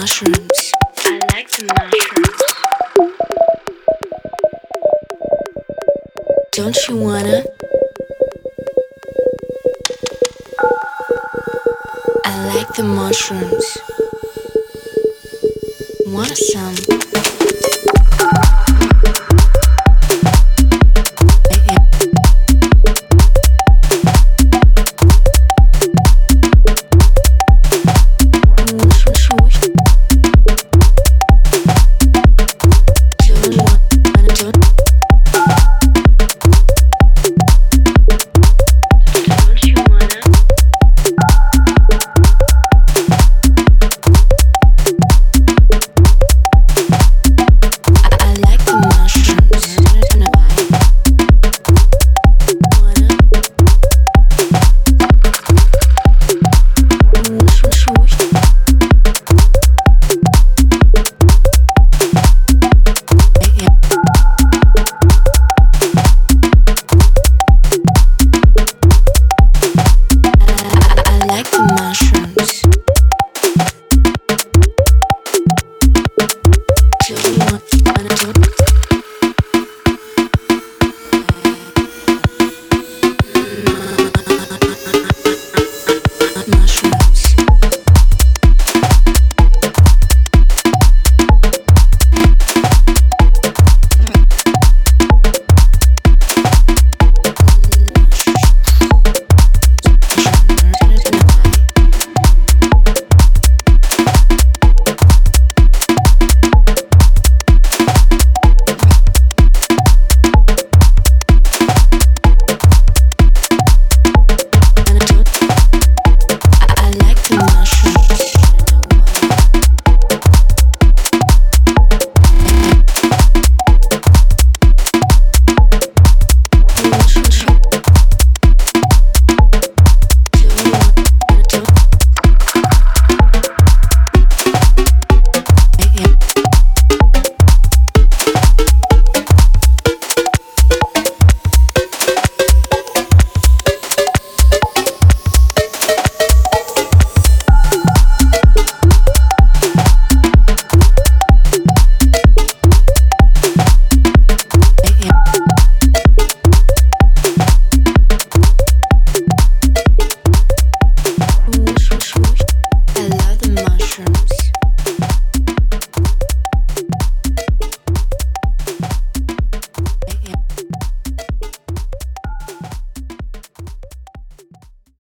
mushrooms. I like the mushrooms. Don't you wanna? I like the mushrooms. Want some?